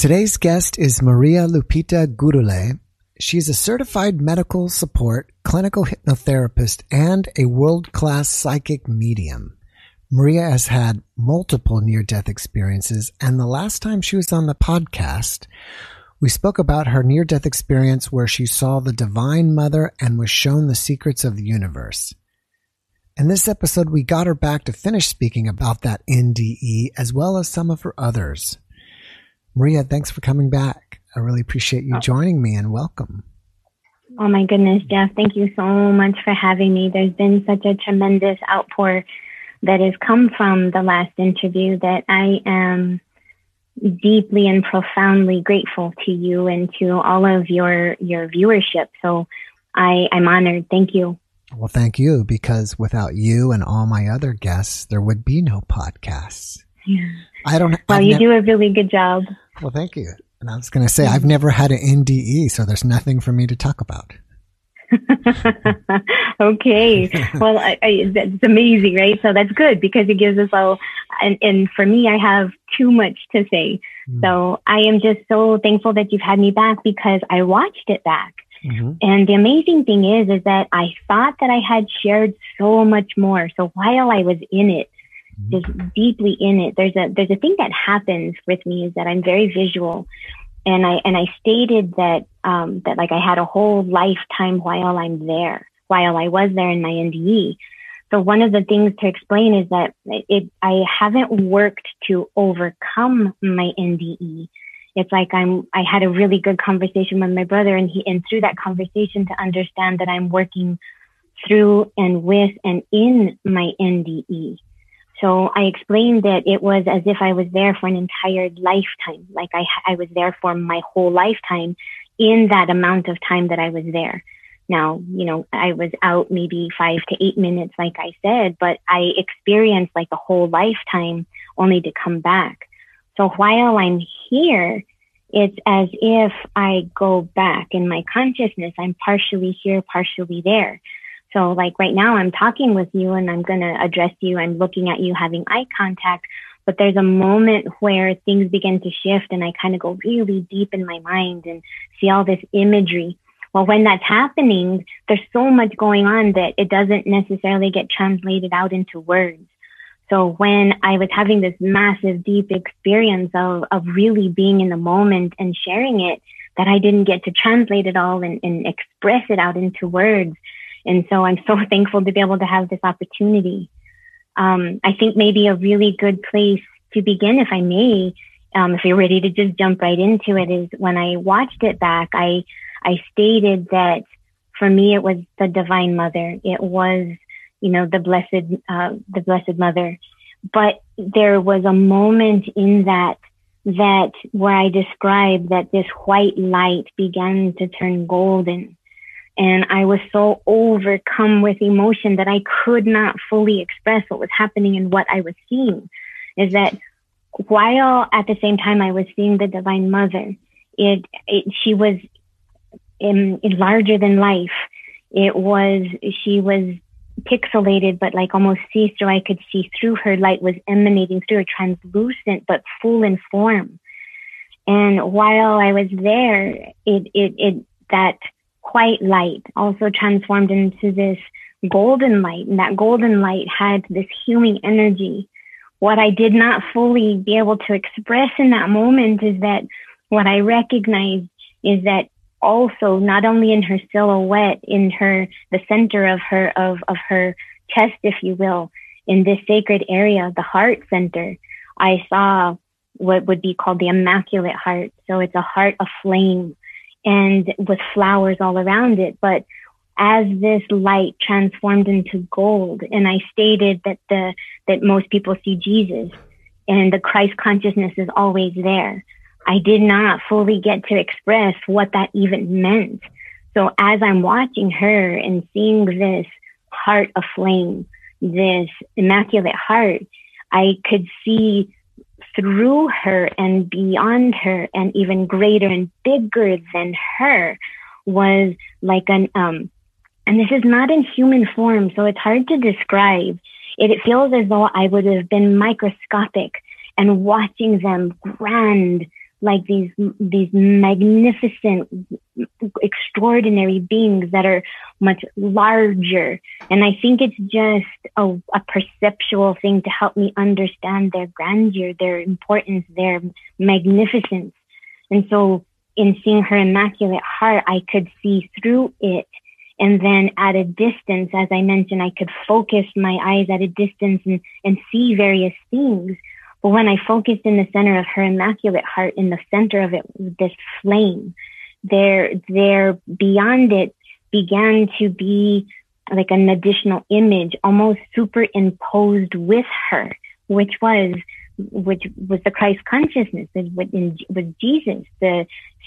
Today's guest is Maria Lupita Gurule. She's a certified medical support, clinical hypnotherapist, and a world-class psychic medium. Maria has had multiple near-death experiences, and the last time she was on the podcast, we spoke about her near-death experience where she saw the Divine Mother and was shown the secrets of the universe. In this episode, we got her back to finish speaking about that NDE as well as some of her others. Maria, thanks for coming back. I really appreciate you uh, joining me and welcome. Oh my goodness, Jeff, thank you so much for having me. There's been such a tremendous outpour that has come from the last interview that I am deeply and profoundly grateful to you and to all of your your viewership. So I, I'm honored. Thank you. Well, thank you, because without you and all my other guests, there would be no podcasts. Yeah. I don't. Well, I've you do a really good job. Well, thank you. And I was going to say, I've never had an NDE, so there's nothing for me to talk about. okay. Well, I, I, that's amazing, right? So that's good because it gives us all, and, and for me, I have too much to say. Mm. So I am just so thankful that you've had me back because I watched it back. Mhm. And the amazing thing is, is that I thought that I had shared so much more. So while I was in it, just deeply in it, there's a, there's a thing that happens with me is that I'm very visual. And I, and I stated that, um, that like I had a whole lifetime while I'm there, while I was there in my NDE. So one of the things to explain is that it, I haven't worked to overcome my NDE. It's like I'm, I had a really good conversation with my brother and he, and through that conversation to understand that I'm working through and with and in my NDE. So I explained that it was as if I was there for an entire lifetime. Like I, I was there for my whole lifetime in that amount of time that I was there. Now, you know, I was out maybe five to eight minutes, like I said, but I experienced like a whole lifetime only to come back. So while I'm here, it's as if I go back in my consciousness. I'm partially here, partially there. So like right now I'm talking with you and I'm going to address you. I'm looking at you having eye contact, but there's a moment where things begin to shift and I kind of go really deep in my mind and see all this imagery. Well, when that's happening, there's so much going on that it doesn't necessarily get translated out into words. So when I was having this massive, deep experience of, of really being in the moment and sharing it, that I didn't get to translate it all and, and express it out into words. And so I'm so thankful to be able to have this opportunity. Um, I think maybe a really good place to begin, if I may, um, if you're ready to just jump right into it, is when I watched it back, I, I stated that for me, it was the divine mother. It was, you know, the blessed, uh, the blessed mother. But there was a moment in that, that where I described that this white light began to turn golden. And I was so overcome with emotion that I could not fully express what was happening and what I was seeing. Is that while at the same time I was seeing the Divine Mother, it, it she was in, in larger than life. It was she was pixelated, but like almost see through. I could see through her. Light was emanating through her, translucent but full in form. And while I was there, it it it that white light also transformed into this golden light. And that golden light had this healing energy. What I did not fully be able to express in that moment is that what I recognized is that also not only in her silhouette, in her, the center of her, of, of her chest, if you will, in this sacred area, the heart center, I saw what would be called the Immaculate Heart. So it's a heart aflame and with flowers all around it. But as this light transformed into gold, and I stated that the, that most people see Jesus and the Christ consciousness is always there. I did not fully get to express what that even meant. So as I'm watching her and seeing this heart aflame, this immaculate heart, I could see through her and beyond her and even greater and bigger than her was like an, um, and this is not in human form, so it's hard to describe. It, it feels as though I would have been microscopic and watching them grand, like these, these magnificent, extraordinary beings that are much larger. And I think it's just a, a perceptual thing to help me understand their grandeur, their importance, their magnificence. And so in seeing her immaculate heart, I could see through it. And then at a distance, as I mentioned, I could focus my eyes at a distance and, and see various things. But when I focused in the center of her immaculate heart, in the center of it, this flame, there, there beyond it began to be like an additional image, almost superimposed with her, which was, which was the Christ consciousness, was Jesus, the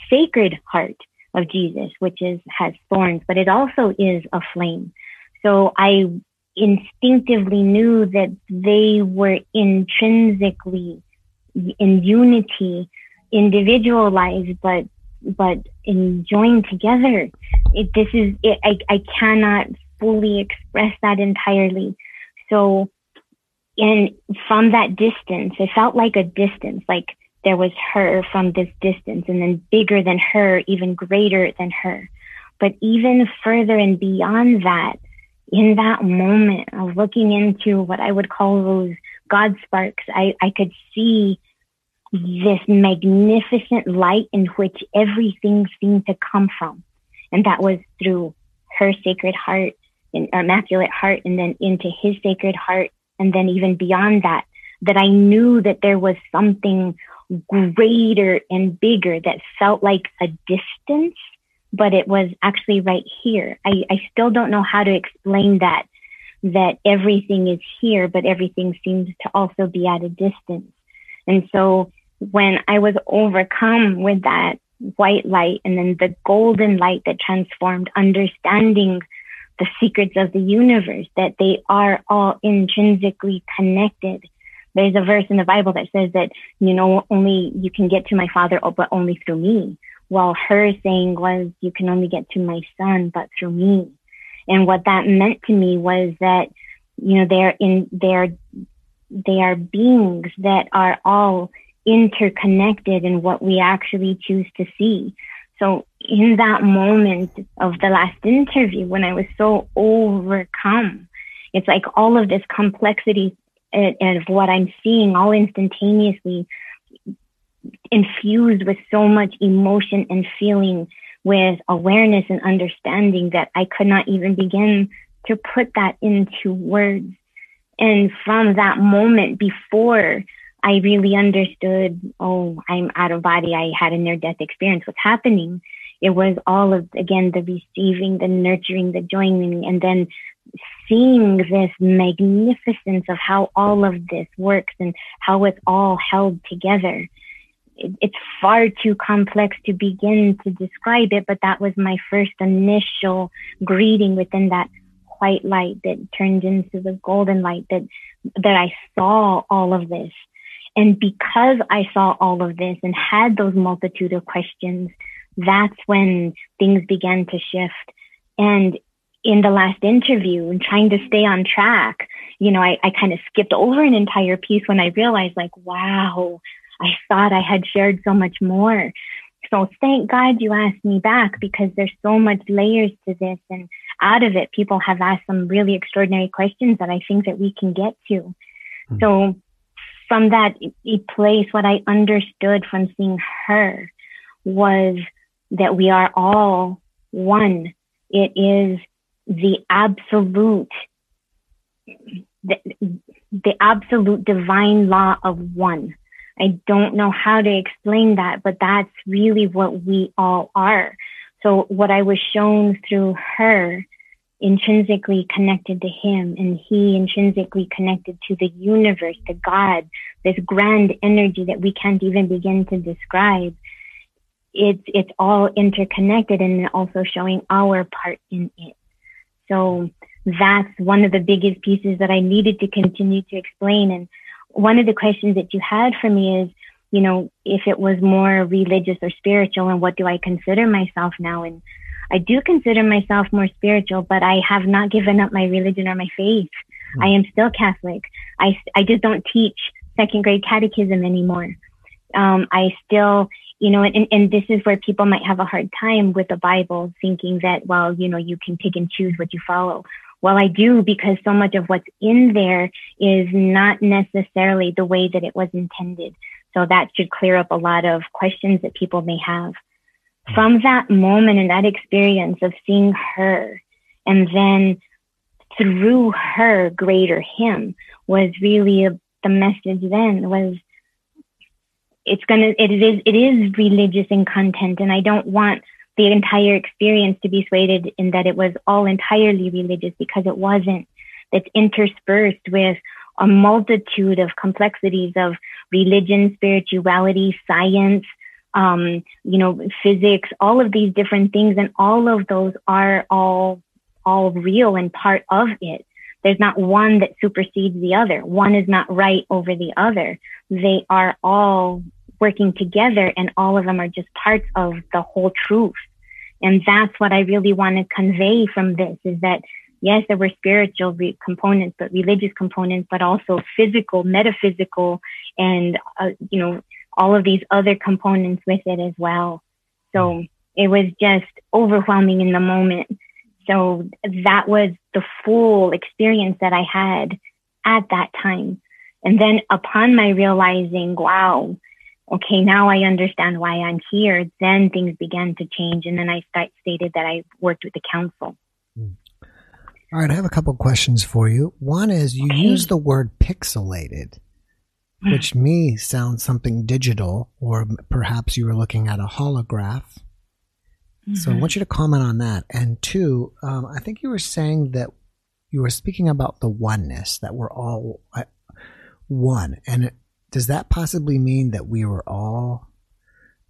sacred heart of Jesus, which is, has thorns, but it also is a flame. So I instinctively knew that they were intrinsically in unity, individualized, but but in joined together. It, this is it, I I cannot fully express that entirely. So, and from that distance, it felt like a distance, like there was her from this distance, and then bigger than her, even greater than her. But even further and beyond that, in that moment of looking into what I would call those God sparks, I, I could see this magnificent light in which everything seemed to come from. And that was through her sacred heart and immaculate heart and then into his sacred heart. And then even beyond that, that I knew that there was something greater and bigger that felt like a distance but it was actually right here. I, I still don't know how to explain that, that everything is here, but everything seems to also be at a distance. And so when I was overcome with that white light and then the golden light that transformed, understanding the secrets of the universe, that they are all intrinsically connected. There's a verse in the Bible that says that, you know, only you can get to my father, but only through me while her saying was, you can only get to my son, but through me. And what that meant to me was that, you know, they're in, they're, they are beings that are all interconnected in what we actually choose to see. So in that moment of the last interview, when I was so overcome, it's like all of this complexity eh, eh, of what I'm seeing all instantaneously infused with so much emotion and feeling with awareness and understanding that I could not even begin to put that into words. And from that moment before I really understood, oh, I'm out of body. I had a near death experience. What's happening? It was all of, again, the receiving, the nurturing, the joining, and then seeing this magnificence of how all of this works and how it's all held together it's far too complex to begin to describe it, but that was my first initial greeting within that white light that turned into the golden light that, that I saw all of this. And because I saw all of this and had those multitude of questions, that's when things began to shift. And in the last interview and trying to stay on track, you know, I, I kind of skipped over an entire piece when I realized like, wow, I thought I had shared so much more. So thank God you asked me back because there's so much layers to this. And out of it, people have asked some really extraordinary questions that I think that we can get to. Mm-hmm. So from that place, what I understood from seeing her was that we are all one. It is the absolute, the, the absolute divine law of one. I don't know how to explain that, but that's really what we all are. So what I was shown through her intrinsically connected to him and he intrinsically connected to the universe, to God, this grand energy that we can't even begin to describe. It's, it's all interconnected and also showing our part in it. So that's one of the biggest pieces that I needed to continue to explain. And one of the questions that you had for me is, you know, if it was more religious or spiritual and what do I consider myself now? And I do consider myself more spiritual, but I have not given up my religion or my faith. Mm. I am still Catholic. I, I just don't teach second grade catechism anymore. Um, I still, you know, and, and this is where people might have a hard time with the Bible, thinking that, well, you know, you can pick and choose what you follow. Well, I do because so much of what's in there is not necessarily the way that it was intended. So that should clear up a lot of questions that people may have from that moment and that experience of seeing her and then through her greater him was really a, the message then was it's gonna it is it is religious in content and i don't want the entire experience to be swayed in that it was all entirely religious because it wasn't it's interspersed with a multitude of complexities of religion spirituality science um, you know, physics, all of these different things. And all of those are all, all real and part of it. There's not one that supersedes the other. One is not right over the other. They are all working together and all of them are just parts of the whole truth. And that's what I really want to convey from this is that yes, there were spiritual re- components, but religious components, but also physical, metaphysical, and, uh, you know, all of these other components with it as well. So it was just overwhelming in the moment. So that was the full experience that I had at that time. And then upon my realizing, wow, okay, now I understand why I'm here, then things began to change. And then I start, stated that I worked with the council. Mm. All right, I have a couple questions for you. One is you okay. use the word pixelated which me sounds something digital, or perhaps you were looking at a holograph. Mm-hmm. So I want mm-hmm. you to comment on that. And two, um, I think you were saying that you were speaking about the oneness, that we're all uh, one. And does that possibly mean that we were all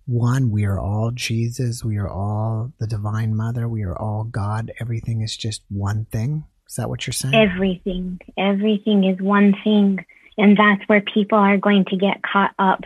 one? We are all Jesus. We are all the Divine Mother. We are all God. Everything is just one thing. Is that what you're saying? Everything. Everything is one thing. And that's where people are going to get caught up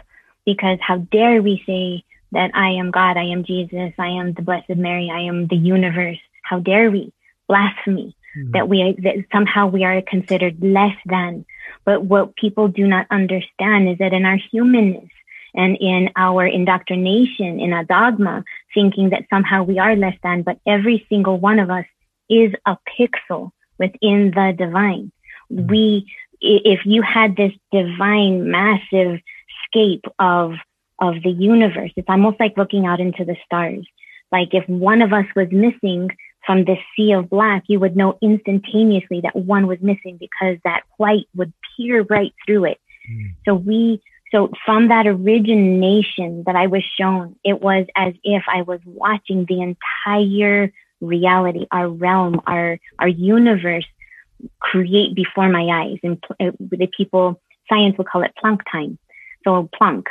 because how dare we say that I am God, I am Jesus, I am the Blessed Mary, I am the universe. How dare we? Blasphemy mm-hmm. that we that somehow we are considered less than. But what people do not understand is that in our humanness and in our indoctrination, in our dogma, thinking that somehow we are less than, but every single one of us is a pixel within the divine. Mm-hmm. We if you had this divine, massive scape of of the universe, it's almost like looking out into the stars. Like if one of us was missing from this sea of black, you would know instantaneously that one was missing because that white would peer right through it. Mm. So we, so from that origination that I was shown, it was as if I was watching the entire reality, our realm, our, our universe create before my eyes. And uh, the people, science would call it Planck time. So Planck,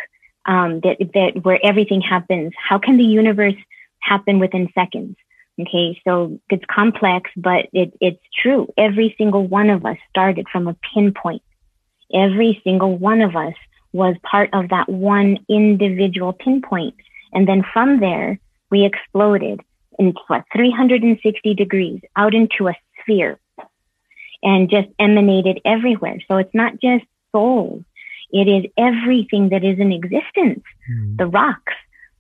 um, that, that where everything happens. How can the universe happen within seconds? Okay, so it's complex, but it, it's true. Every single one of us started from a pinpoint. Every single one of us was part of that one individual pinpoint. And then from there, we exploded in what, 360 degrees out into a sphere and just emanated everywhere. So it's not just souls. It is everything that is in existence. Mm. The rocks,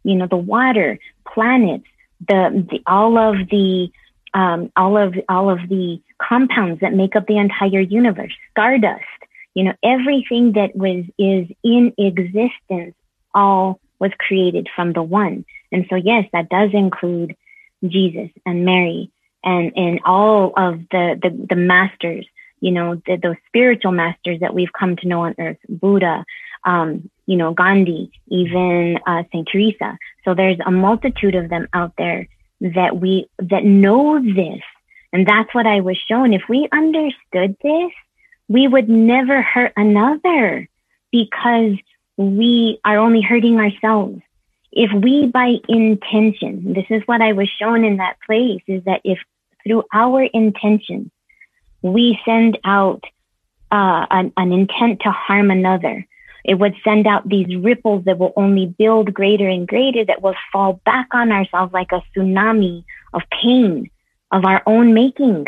you know, the water, planets, the, the all of the um, all of all of the compounds that make up the entire universe, stardust, you know, everything that was is in existence all was created from the one. And so, yes, that does include Jesus and Mary and, and all of the, the, the masters, you know, the, those spiritual masters that we've come to know on earth, Buddha, um, you know, Gandhi, even uh, Saint Teresa. So there's a multitude of them out there that we that know this, and that's what I was shown. If we understood this, we would never hurt another because we are only hurting ourselves. If we by intention, this is what I was shown in that place, is that if through our intention we send out uh, an, an intent to harm another, it would send out these ripples that will only build greater and greater that will fall back on ourselves like a tsunami of pain of our own making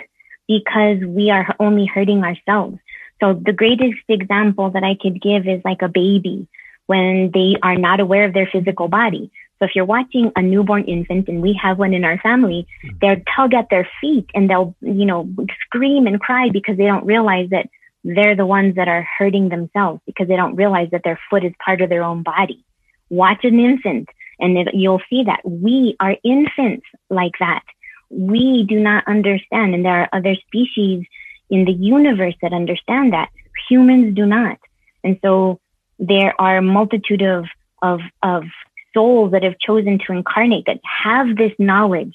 because we are only hurting ourselves. So the greatest example that I could give is like a baby when they are not aware of their physical body. So if you're watching a newborn infant and we have one in our family, hmm. they'll tug at their feet and they'll, you know, scream and cry because they don't realize that they're the ones that are hurting themselves because they don't realize that their foot is part of their own body. Watch an infant and it, you'll see that we are infants like that. We do not understand. And there are other species in the universe that understand that humans do not. And so there are a multitude of, of, of souls that have chosen to incarnate that have this knowledge,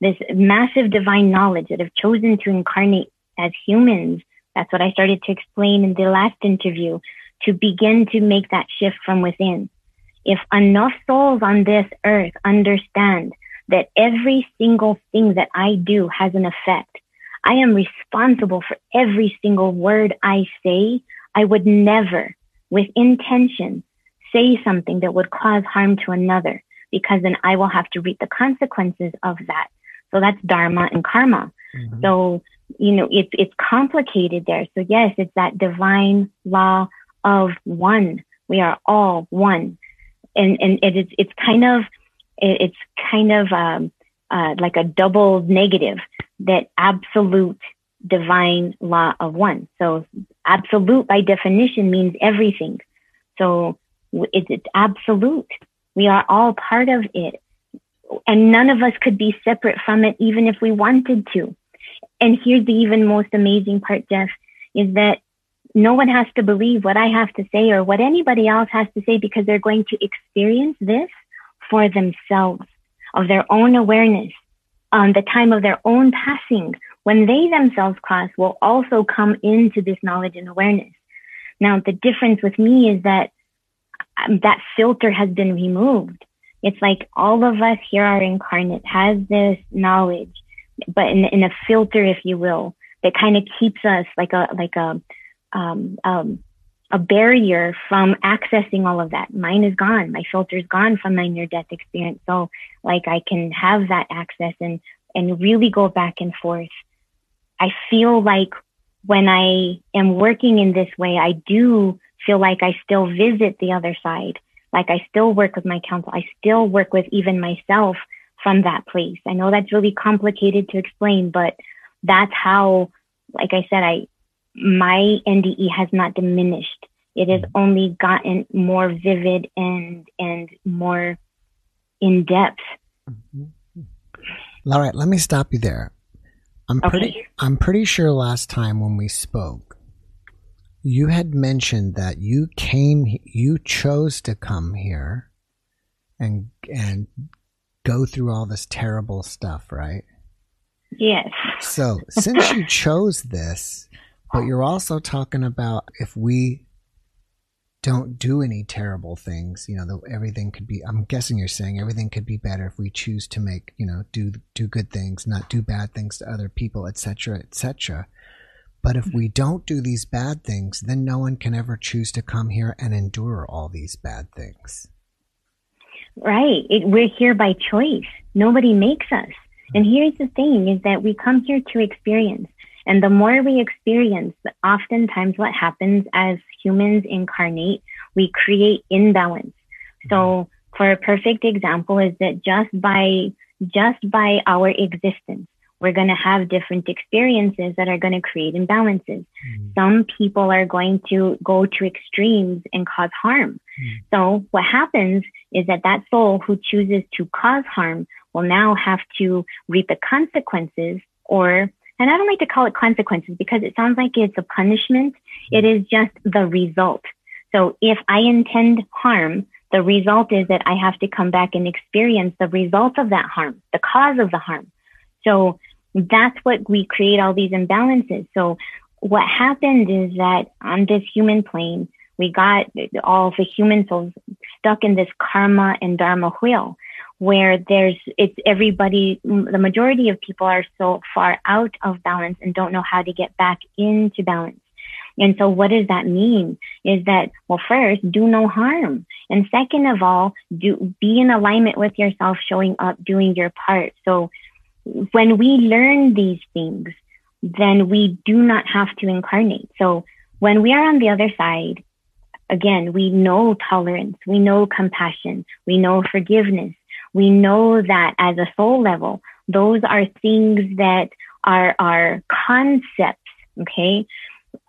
this massive divine knowledge that have chosen to incarnate as humans that's what I started to explain in the last interview to begin to make that shift from within. If enough souls on this earth understand that every single thing that I do has an effect, I am responsible for every single word I say. I would never, with intention, say something that would cause harm to another because then I will have to reap the consequences of that. So that's dharma and karma. Mm-hmm. So you know, it's, it's complicated there. So yes, it's that divine law of one. We are all one. And, and it is, it's kind of, it's kind of, um, uh, like a double negative that absolute divine law of one. So absolute by definition means everything. So it's, it's absolute. We are all part of it. And none of us could be separate from it, even if we wanted to. And here's the even most amazing part, Jeff, is that no one has to believe what I have to say or what anybody else has to say because they're going to experience this for themselves of their own awareness on the time of their own passing when they themselves cross will also come into this knowledge and awareness. Now, the difference with me is that um, that filter has been removed. It's like all of us here are incarnate, has this knowledge, but in, in a filter, if you will, that kind of keeps us like a like a um, um, a barrier from accessing all of that. Mine is gone. My filter is gone from my near death experience. So like I can have that access and and really go back and forth. I feel like when I am working in this way, I do feel like I still visit the other side. Like I still work with my counsel. I still work with even myself from that place. I know that's really complicated to explain, but that's how, like I said, I, my NDE has not diminished. It has only gotten more vivid and, and more in depth. Mm-hmm. All right, let me stop you there. I'm okay. pretty, I'm pretty sure last time when we spoke, you had mentioned that you came, you chose to come here and and go through all this terrible stuff, right? Yes. So, since you chose this, but you're also talking about if we don't do any terrible things, you know, the, everything could be. I'm guessing you're saying everything could be better if we choose to make, you know, do do good things, not do bad things to other people, etc., etc. But if mm-hmm. we don't do these bad things, then no one can ever choose to come here and endure all these bad things. Right. It, we're here by choice. Nobody makes us. And here's the thing is that we come here to experience. And the more we experience, oftentimes what happens as humans incarnate, we create imbalance. So mm-hmm. for a perfect example is that just by, just by our existence, we're going to have different experiences that are going to create imbalances. Mm-hmm. Some people are going to go to extremes and cause harm. Mm-hmm. So what happens is that that soul who chooses to cause harm will now have to reap the consequences or and I don't like to call it consequences because it sounds like it's a punishment. It is just the result. So if I intend harm, the result is that I have to come back and experience the result of that harm, the cause of the harm. So that's what we create all these imbalances. So what happened is that on this human plane, we got all the human souls stuck in this karma and dharma wheel where there's it's everybody the majority of people are so far out of balance and don't know how to get back into balance. And so what does that mean? Is that well first do no harm. And second of all do be in alignment with yourself showing up doing your part. So when we learn these things then we do not have to incarnate so when we are on the other side again we know tolerance we know compassion we know forgiveness we know that as a soul level, those are things that are, our concepts, okay,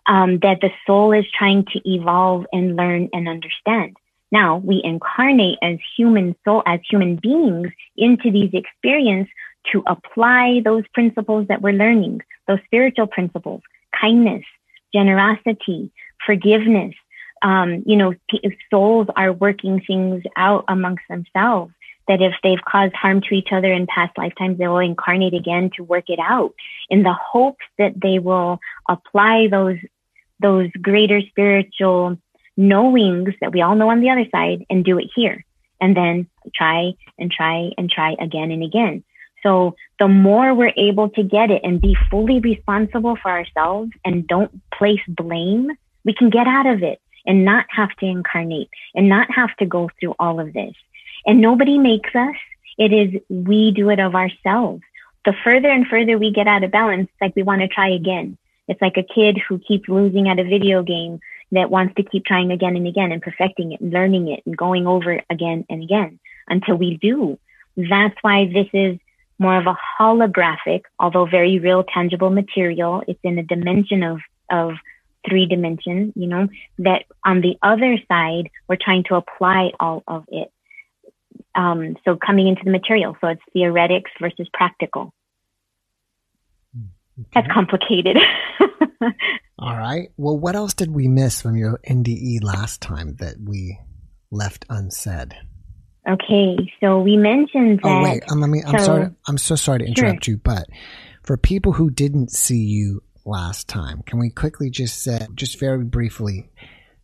um, that the soul is trying to evolve and learn and understand. Now we incarnate as human soul, as human beings into these experiences to apply those principles that we're learning, those spiritual principles, kindness, generosity, forgiveness. Um, you know, souls are working things out amongst themselves that if they've caused harm to each other in past lifetimes, they will incarnate again to work it out in the hopes that they will apply those, those greater spiritual knowings that we all know on the other side and do it here. And then try and try and try again and again. So the more we're able to get it and be fully responsible for ourselves and don't place blame, we can get out of it and not have to incarnate and not have to go through all of this. And nobody makes us. It is we do it of ourselves. The further and further we get out of balance, like we want to try again. It's like a kid who keeps losing at a video game that wants to keep trying again and again and perfecting it and learning it and going over it again and again until we do. That's why this is more of a holographic, although very real, tangible material. It's in a dimension of, of three dimensions, you know, that on the other side, we're trying to apply all of it. Um, so coming into the material. So it's theoretics versus practical. Okay. That's complicated. All right. Well, what else did we miss from your NDE last time that we left unsaid? Okay, so we mentioned that. Oh wait, I'm, I mean, I'm so, sorry. I'm so sorry to interrupt sure. you, but for people who didn't see you last time, can we quickly just say, just very briefly,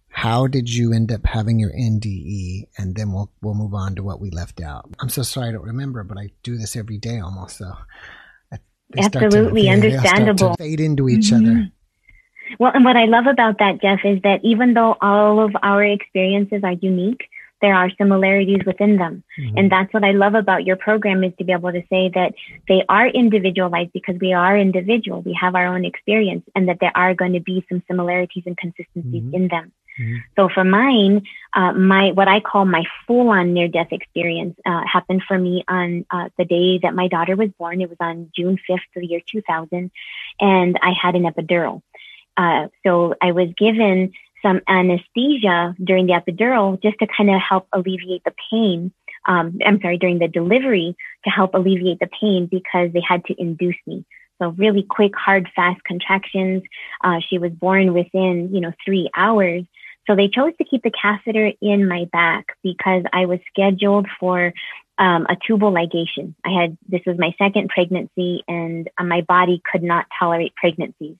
how did you end up having your NDE? And then we'll we'll move on to what we left out. I'm so sorry I don't remember, but I do this every day almost. So absolutely to, understandable. fade into each mm-hmm. other. Well, and what I love about that, Jeff, is that even though all of our experiences are unique, there are similarities within them. Mm-hmm. And that's what I love about your program is to be able to say that they are individualized because we are individual. We have our own experience and that there are going to be some similarities and consistencies mm-hmm. in them. Mm-hmm. So for mine, uh, my what I call my full-on near-death experience uh, happened for me on uh, the day that my daughter was born. It was on June 5th of the year 2000, and I had an epidural. Uh, so I was given some anesthesia during the epidural just to kind of help alleviate the pain. Um, I'm sorry, during the delivery to help alleviate the pain because they had to induce me. So really quick, hard, fast contractions. Uh, she was born within, you know, three hours. So they chose to keep the catheter in my back because I was scheduled for um, a tubal ligation. I had, this was my second pregnancy and uh, my body could not tolerate pregnancies.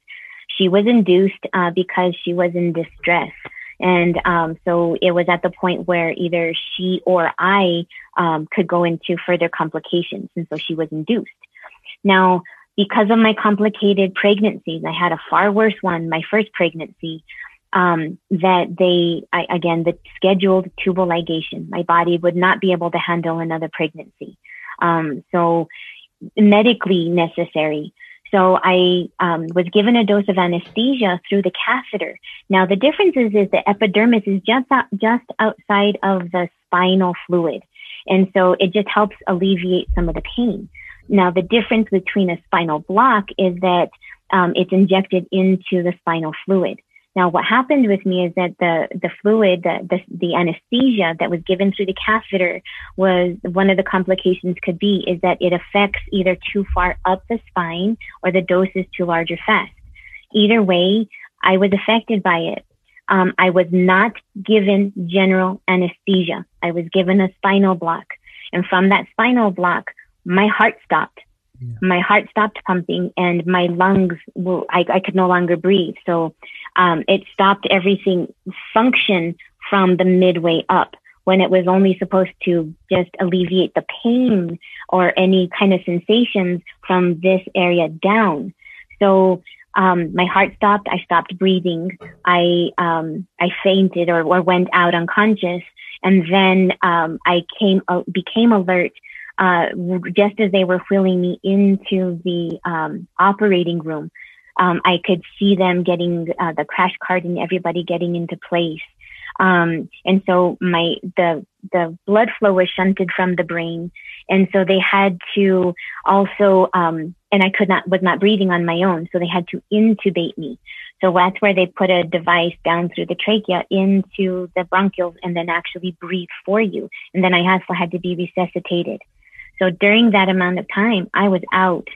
She was induced uh, because she was in distress. And um, so it was at the point where either she or I um, could go into further complications. And so she was induced. Now, because of my complicated pregnancies, I had a far worse one, my first pregnancy um, that they, I, again, the scheduled tubal ligation. My body would not be able to handle another pregnancy. Um, so medically necessary. So I um, was given a dose of anesthesia through the catheter. Now the difference is, is the epidermis is just out, just outside of the spinal fluid. And so it just helps alleviate some of the pain. Now, the difference between a spinal block is that um, it's injected into the spinal fluid. Now, what happened with me is that the, the fluid, the, the, the, anesthesia that was given through the catheter was one of the complications could be is that it affects either too far up the spine or the dose is too large or fast. Either way, I was affected by it. Um, I was not given general anesthesia. I was given a spinal block. And from that spinal block, my heart stopped. Yeah. My heart stopped pumping and my lungs, well, I, I could no longer breathe. So um, it stopped everything function from the midway up when it was only supposed to just alleviate the pain or any kind of sensations from this area down. So um, my heart stopped. I stopped breathing. I um, I fainted or, or went out unconscious, and then um, I came uh, became alert uh, just as they were wheeling me into the um, operating room. Um, I could see them getting uh, the crash cart and everybody getting into place. Um, and so my the the blood flow was shunted from the brain, and so they had to also um, and I could not was not breathing on my own, so they had to intubate me. So that's where they put a device down through the trachea into the bronchioles and then actually breathe for you. And then I also had to be resuscitated. So during that amount of time, I was out.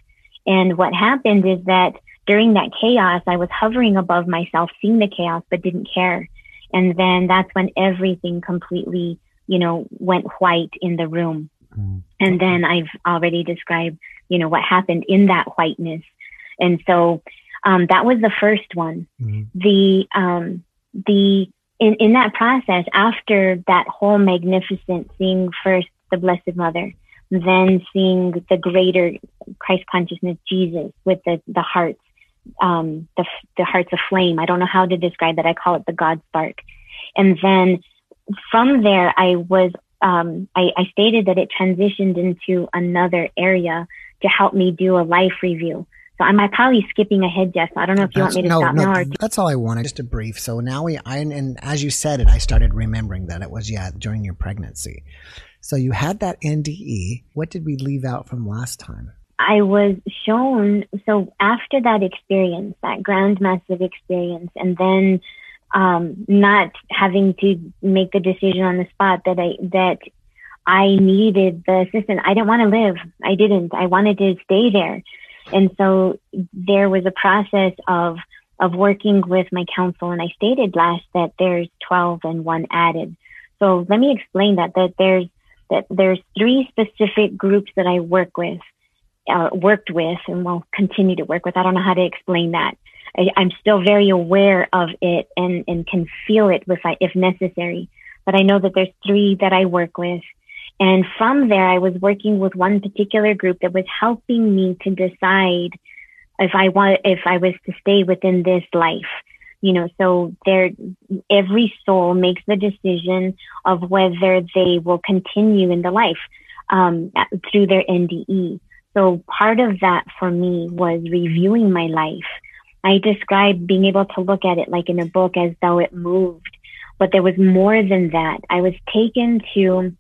And what happened is that during that chaos, I was hovering above myself, seeing the chaos, but didn't care. And then that's when everything completely, you know, went white in the room. Mm. And then I've already described, you know, what happened in that whiteness. And so, um, that was the first one. Mm. The, um, the, in, in that process, after that whole magnificent seeing first the Blessed Mother, then seeing the greater Christ consciousness, Jesus, with the, the hearts, um, the, the hearts of flame. I don't know how to describe that. I call it the God spark. And then from there, I was, um, I, I stated that it transitioned into another area to help me do a life review. So I'm probably skipping ahead, Jess. I don't know if you that's, want me to no, stop no, now. Or... That's all I wanted, just a brief. So now we, I, and as you said it, I started remembering that it was, yeah, during your pregnancy. So you had that NDE. What did we leave out from last time? I was shown, so after that experience, that grand massive experience, and then um, not having to make the decision on the spot that I, that I needed the assistant. I didn't want to live. I didn't. I wanted to stay there. And so there was a process of, of working with my counsel. And I stated last that there's 12 and one added. So let me explain that, that there's, that there's three specific groups that I work with, uh, worked with and will continue to work with. I don't know how to explain that. I, am still very aware of it and, and can feel it if, I, if necessary. But I know that there's three that I work with. And from there, I was working with one particular group that was helping me to decide if I want, if I was to stay within this life you know, so there, every soul makes the decision of whether they will continue in the life um, through their NDE. So part of that for me was reviewing my life. I described being able to look at it like in a book as though it moved, but there was more than that. I was taken to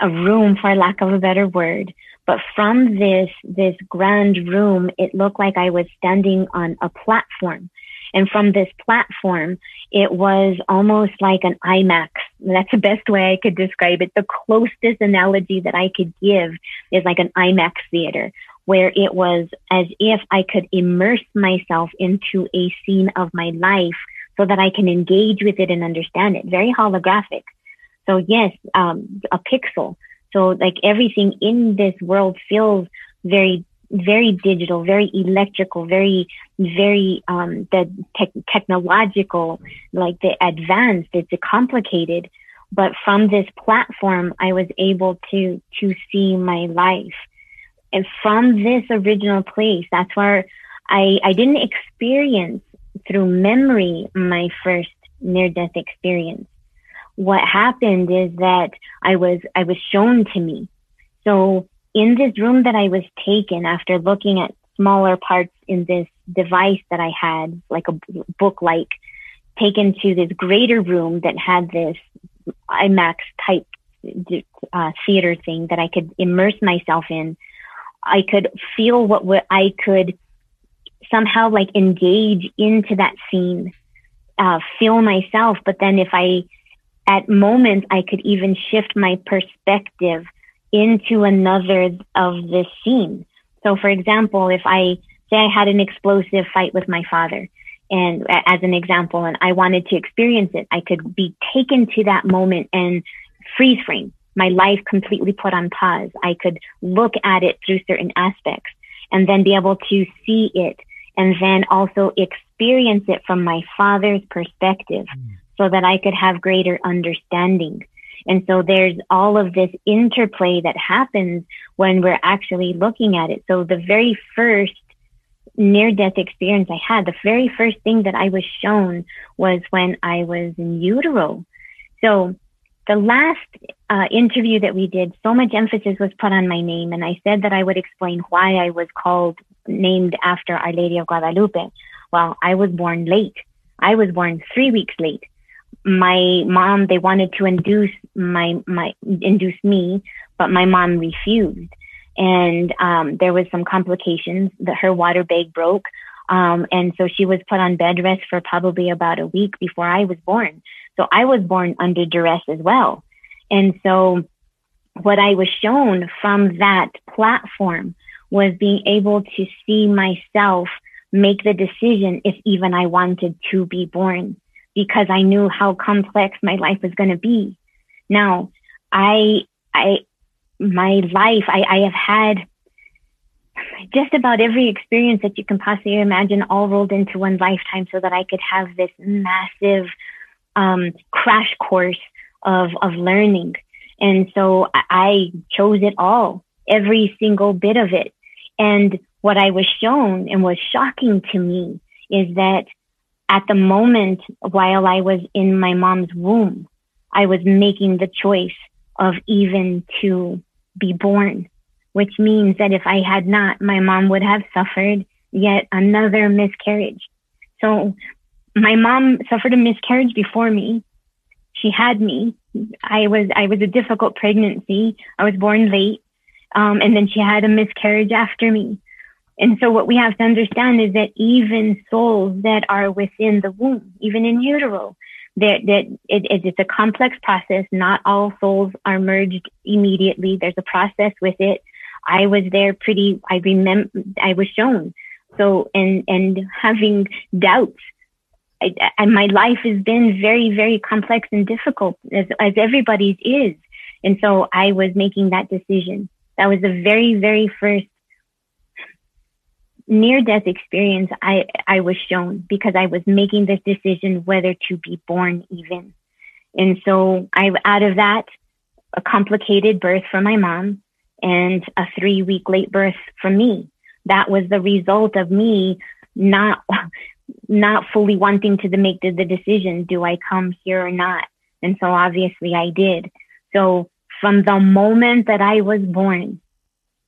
a room, for lack of a better word, but from this, this grand room, it looked like I was standing on a platform and from this platform, it was almost like an IMAX. That's the best way I could describe it. The closest analogy that I could give is like an IMAX theater where it was as if I could immerse myself into a scene of my life so that I can engage with it and understand it. Very holographic. So yes, um, a pixel. So like everything in this world feels very very digital, very electrical, very, very, um, the te- technological, like the advanced, it's complicated. But from this platform, I was able to, to see my life. And from this original place, that's where I, I didn't experience through memory my first near death experience. What happened is that I was, I was shown to me. So in this room that I was taken after looking at smaller parts in this device that I had, like a book like, taken to this greater room that had this IMAX type uh, theater thing that I could immerse myself in. I could feel what, what I could somehow like engage into that scene, uh, feel myself. But then if I, at moments, I could even shift my perspective into another of this scene. So, for example, if I say I had an explosive fight with my father, and as an example, and I wanted to experience it, I could be taken to that moment and freeze frame my life completely put on pause. I could look at it through certain aspects and then be able to see it and then also experience it from my father's perspective mm. so that I could have greater understanding. And so there's all of this interplay that happens when we're actually looking at it. So the very first near death experience I had, the very first thing that I was shown was when I was in utero. So the last uh, interview that we did, so much emphasis was put on my name, and I said that I would explain why I was called named after Our Lady of Guadalupe. Well, I was born late. I was born three weeks late. My mom, they wanted to induce my my induce me, but my mom refused, and um, there was some complications. That her water bag broke, um, and so she was put on bed rest for probably about a week before I was born. So I was born under duress as well. And so what I was shown from that platform was being able to see myself make the decision if even I wanted to be born because I knew how complex my life was going to be. Now, I, I, my life, I, I have had just about every experience that you can possibly imagine all rolled into one lifetime so that I could have this massive um, crash course of of learning. And so I chose it all, every single bit of it. And what I was shown and was shocking to me is that at the moment while I was in my mom's womb, I was making the choice of even to be born, which means that if I had not, my mom would have suffered yet another miscarriage. So my mom suffered a miscarriage before me. She had me. I was I was a difficult pregnancy. I was born late, um, and then she had a miscarriage after me. And so what we have to understand is that even souls that are within the womb, even in utero, that that it, it's a complex process. Not all souls are merged immediately. There's a process with it. I was there pretty. I remember. I was shown. So and and having doubts and my life has been very, very complex and difficult as, as everybody's is. And so I was making that decision. That was the very, very first near death experience I, I was shown because I was making this decision whether to be born even. And so I, out of that, a complicated birth for my mom and a three week late birth for me. That was the result of me not not fully wanting to make the, the decision, do I come here or not? And so obviously I did. So from the moment that I was born,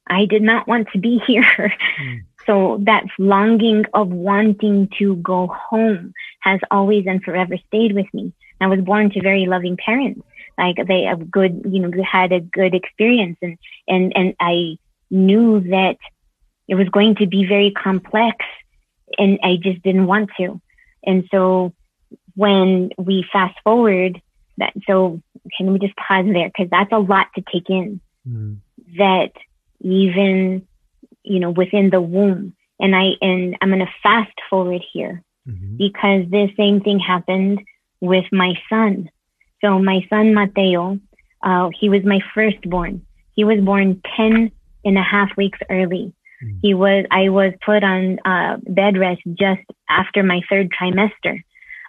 I did not want to be here. Mm. So that longing of wanting to go home has always and forever stayed with me. I was born to very loving parents. Like they have good, you know, had a good experience and, and, and I knew that it was going to be very complex and I just didn't want to. And so when we fast forward that, so can we just pause there? Cause that's a lot to take in mm. that even, you know, within the womb and I, and I'm going to fast forward here mm-hmm. because the same thing happened with my son. So my son Mateo, uh, he was my firstborn. He was born 10 and a half weeks early. Mm. He was, I was put on uh, bed rest just after my third trimester.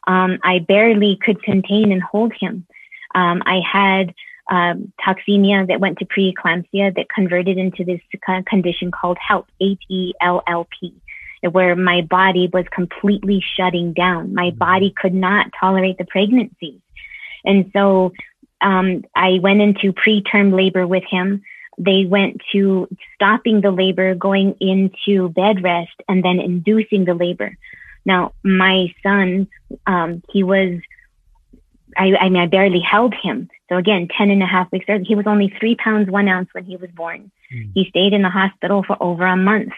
Um, I barely could contain and hold him. Um, I had um, toxemia that went to preeclampsia that converted into this condition called HELLP, H-E-L-L-P, where my body was completely shutting down. My mm. body could not tolerate the pregnancy. And so um, I went into preterm labor with him they went to stopping the labor, going into bed rest, and then inducing the labor. Now, my son, um, he was I, I mean, I barely held him. So again, 10 and a half weeks early, he was only three pounds, one ounce when he was born. Mm. He stayed in the hospital for over a month.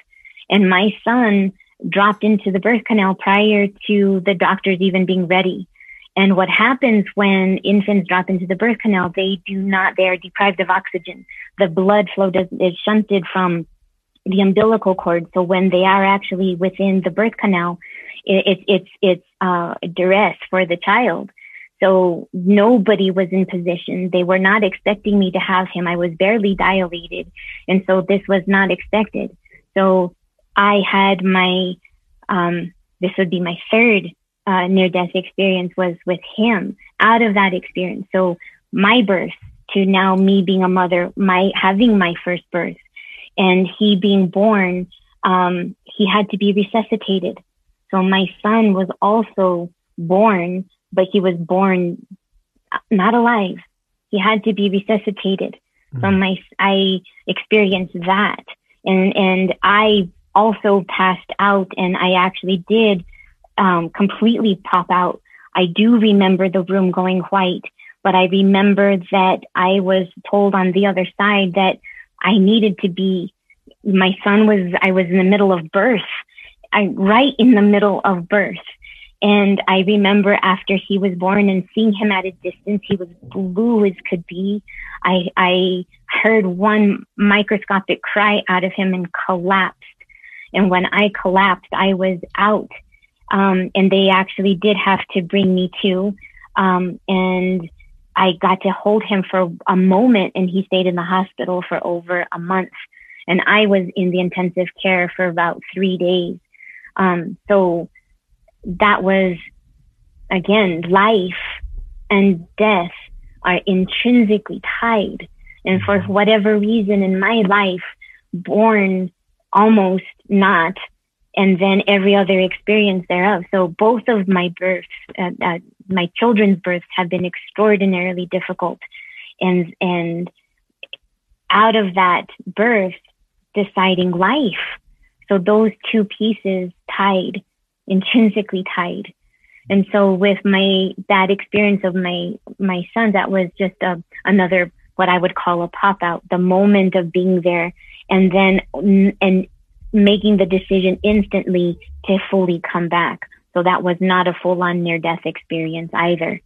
And my son dropped into the birth canal prior to the doctors even being ready. And what happens when infants drop into the birth canal, they do not, they are deprived of oxygen. The blood flow does, is shunted from the umbilical cord. So when they are actually within the birth canal, it, it, it's, it's, uh, duress for the child. So nobody was in position. They were not expecting me to have him. I was barely dilated. And so this was not expected. So I had my, um, this would be my third uh, near death experience was with him out of that experience. So my birth to now me being a mother, my having my first birth and he being born, um, he had to be resuscitated. So my son was also born but he was born not alive. He had to be resuscitated. Mm-hmm. So my, I experienced that. And, and I also passed out and I actually did, um, completely pop out. I do remember the room going white, but I remember that I was told on the other side that I needed to be, my son was, I was in the middle of birth. I, right in the middle of birth. And I remember after he was born and seeing him at a distance, he was blue as could be. I, I heard one microscopic cry out of him and collapsed. And when I collapsed, I was out. Um, and they actually did have to bring me to. Um, and I got to hold him for a moment and he stayed in the hospital for over a month. And I was in the intensive care for about three days. Um, so that was again life and death are intrinsically tied. And for mm-hmm. whatever reason in my life born almost not and then every other experience thereof. So both of my births uh, uh, my children's births have been extraordinarily difficult. And and out of that birth deciding life. So those two pieces tied intrinsically tied. And so with my that experience of my my son, that was just a, another what I would call a pop out, the moment of being there, and then and making the decision instantly to fully come back. So that was not a full on near death experience either.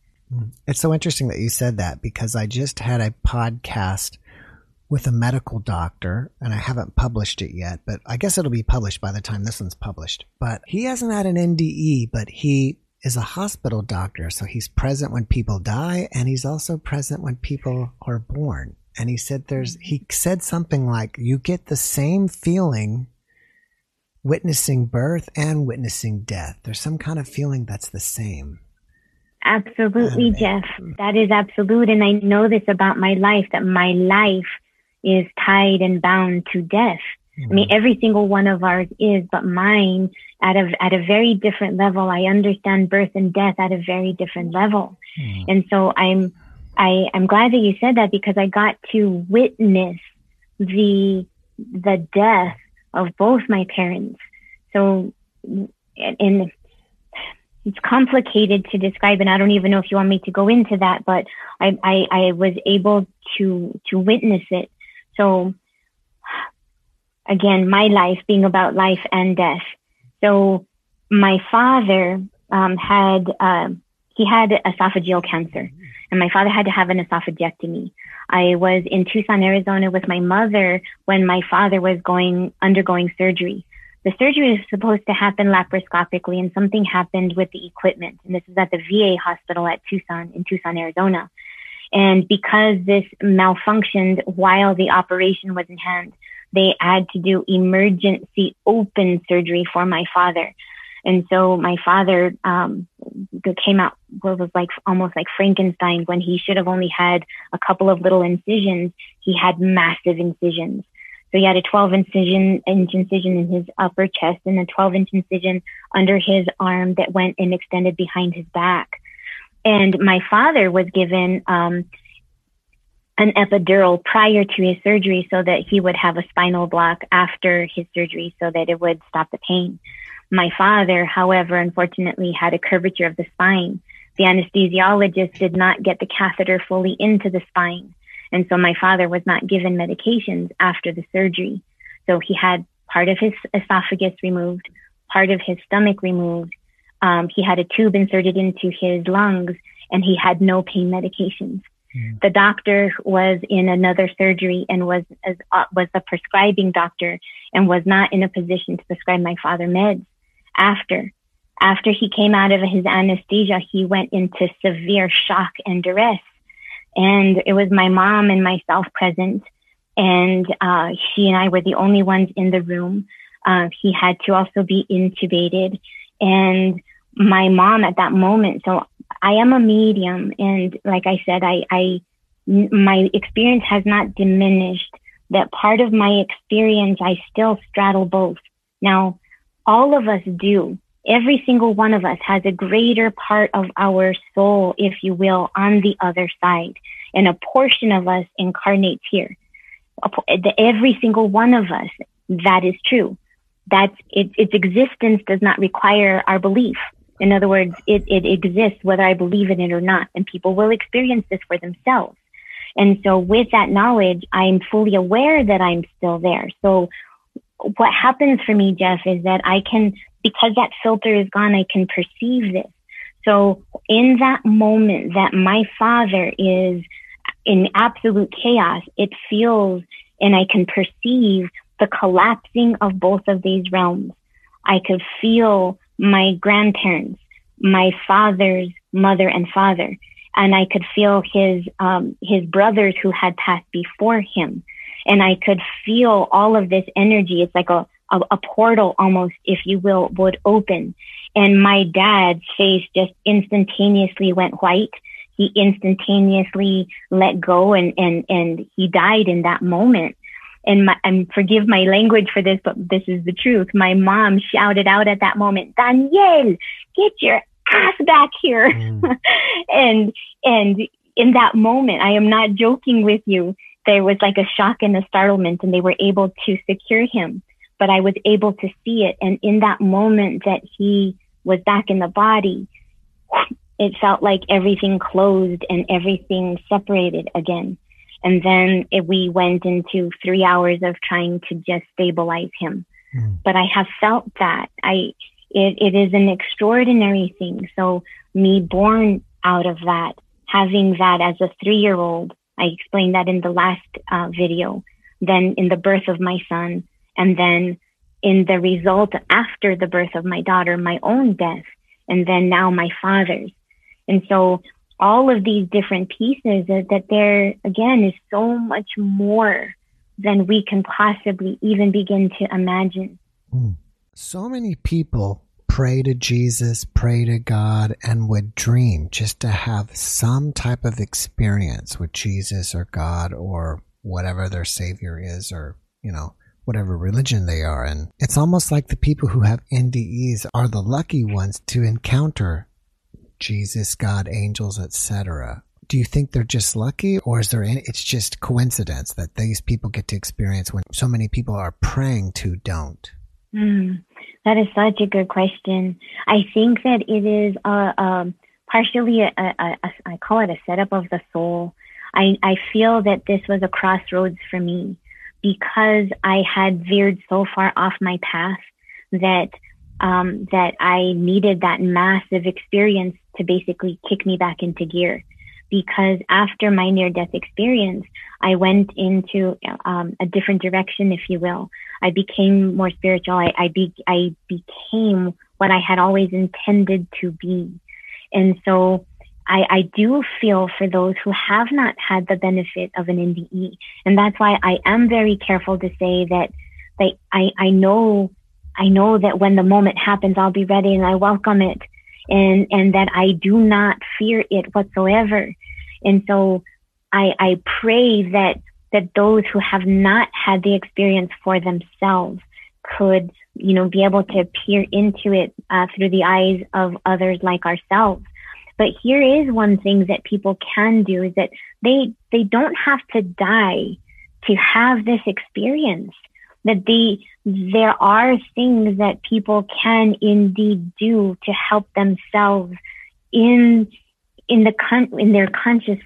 It's so interesting that you said that because I just had a podcast with a medical doctor, and I haven't published it yet, but I guess it'll be published by the time this one's published. But he hasn't had an NDE, but he is a hospital doctor, so he's present when people die, and he's also present when people are born. And he said there's, he said something like, you get the same feeling witnessing birth and witnessing death. There's some kind of feeling that's the same. Absolutely, Jeff. That is absolute. And I know this about my life, that my life is tied and bound to death. Mm-hmm. I mean, mm-hmm. every single one of ours is, but mine at a, at a very different level. I understand birth and death at a very different level. Mm-hmm. And so I'm, I, I'm glad that you said that because I got to witness the, the death of both my parents. So, and it's complicated to describe, and I don't even know if you want me to go into that, but I, I, I was able to, to witness it so again, my life being about life and death. So my father um, had uh, he had esophageal cancer, and my father had to have an esophagectomy. I was in Tucson, Arizona, with my mother when my father was going undergoing surgery. The surgery was supposed to happen laparoscopically, and something happened with the equipment. And this is at the VA hospital at Tucson in Tucson, Arizona. And because this malfunctioned while the operation was in hand, they had to do emergency open surgery for my father. And so my father um, came out what was like almost like Frankenstein when he should have only had a couple of little incisions. He had massive incisions. So he had a 12 incision, inch incision in his upper chest and a 12 inch incision under his arm that went and extended behind his back. And my father was given um, an epidural prior to his surgery so that he would have a spinal block after his surgery so that it would stop the pain. My father, however, unfortunately had a curvature of the spine. the anesthesiologist did not get the catheter fully into the spine. And so my father was not given medications after the surgery. So he had part of his esophagus removed, part of his stomach removed. Um, he had a tube inserted into his lungs and he had no pain medications. Mm. The doctor was in another surgery and was as, uh, was a prescribing doctor and was not in a position to prescribe my father meds. After after he came out of his anesthesia, he went into severe shock and duress. And it was my mom and myself present, and uh, she and I were the only ones in the room. Uh, he had to also be intubated, and my mom at that moment. So I am a medium, and like I said, I, I my experience has not diminished. That part of my experience, I still straddle both. Now, all of us do. Every single one of us has a greater part of our soul, if you will, on the other side, and a portion of us incarnates here. Every single one of us, that is true. That it, its existence does not require our belief. In other words, it, it exists whether I believe in it or not, and people will experience this for themselves. And so with that knowledge, I'm fully aware that I'm still there. So what happens for me, Jeff, is that I can, because that filter is gone, I can perceive this. So in that moment that my father is in absolute chaos, it feels and I can perceive the collapsing of both of these realms. I could feel my grandparents, my father's mother and father, and I could feel his um, his brothers who had passed before him, and I could feel all of this energy. It's like a, a a portal almost, if you will, would open, and my dad's face just instantaneously went white. He instantaneously let go, and and and he died in that moment and my, and forgive my language for this, but this is the truth. My mom shouted out at that moment, Daniel, get your ass back here. Mm. and, and in that moment, I am not joking with you. There was like a shock and a startlement and they were able to secure him, but I was able to see it. And in that moment that he was back in the body, it felt like everything closed and everything separated again. And then it, we went into three hours of trying to just stabilize him. Mm. But I have felt that I, it, it is an extraordinary thing. So me born out of that, having that as a three year old, I explained that in the last uh, video, then in the birth of my son, and then in the result after the birth of my daughter, my own death, and then now my father's. And so all of these different pieces that, that there again is so much more than we can possibly even begin to imagine. Hmm. So many people pray to Jesus, pray to God, and would dream just to have some type of experience with Jesus or God or whatever their Savior is or, you know, whatever religion they are in. It's almost like the people who have NDEs are the lucky ones to encounter Jesus, God, angels, etc. Do you think they're just lucky or is there any, it's just coincidence that these people get to experience when so many people are praying to don't? Mm, that is such a good question. I think that it is uh, um, partially a, a, a, I call it a setup of the soul. I, I feel that this was a crossroads for me because I had veered so far off my path that um, that I needed that massive experience to basically kick me back into gear. Because after my near death experience, I went into um, a different direction, if you will. I became more spiritual. I, I, be, I became what I had always intended to be. And so I, I do feel for those who have not had the benefit of an NDE. And that's why I am very careful to say that they, I, I know I know that when the moment happens, I'll be ready and I welcome it and, and that I do not fear it whatsoever. And so I, I pray that, that those who have not had the experience for themselves could, you know, be able to peer into it uh, through the eyes of others like ourselves. But here is one thing that people can do is that they, they don't have to die to have this experience that the there are things that people can indeed do to help themselves in in the con- in their conscious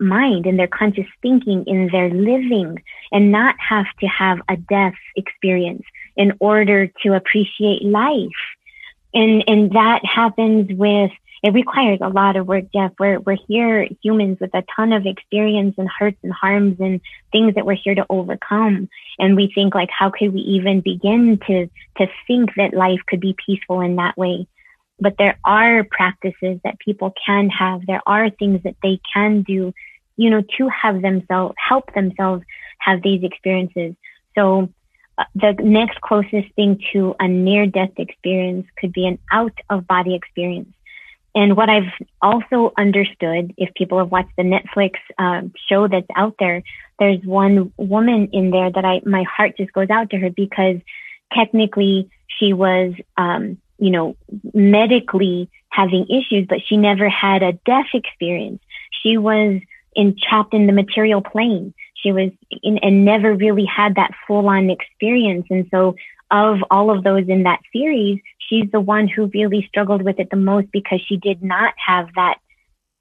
mind, in their conscious thinking, in their living, and not have to have a death experience in order to appreciate life. And and that happens with it requires a lot of work, Jeff. We're we're here humans with a ton of experience and hurts and harms and things that we're here to overcome. And we think like how could we even begin to to think that life could be peaceful in that way? But there are practices that people can have. There are things that they can do, you know, to have themselves help themselves have these experiences. So uh, the next closest thing to a near death experience could be an out of body experience. And what I've also understood, if people have watched the Netflix uh, show that's out there, there's one woman in there that I, my heart just goes out to her because technically she was, um, you know, medically having issues, but she never had a death experience. She was in, trapped in the material plane. She was in, and never really had that full on experience. And so of all of those in that series, she's the one who really struggled with it the most because she did not have that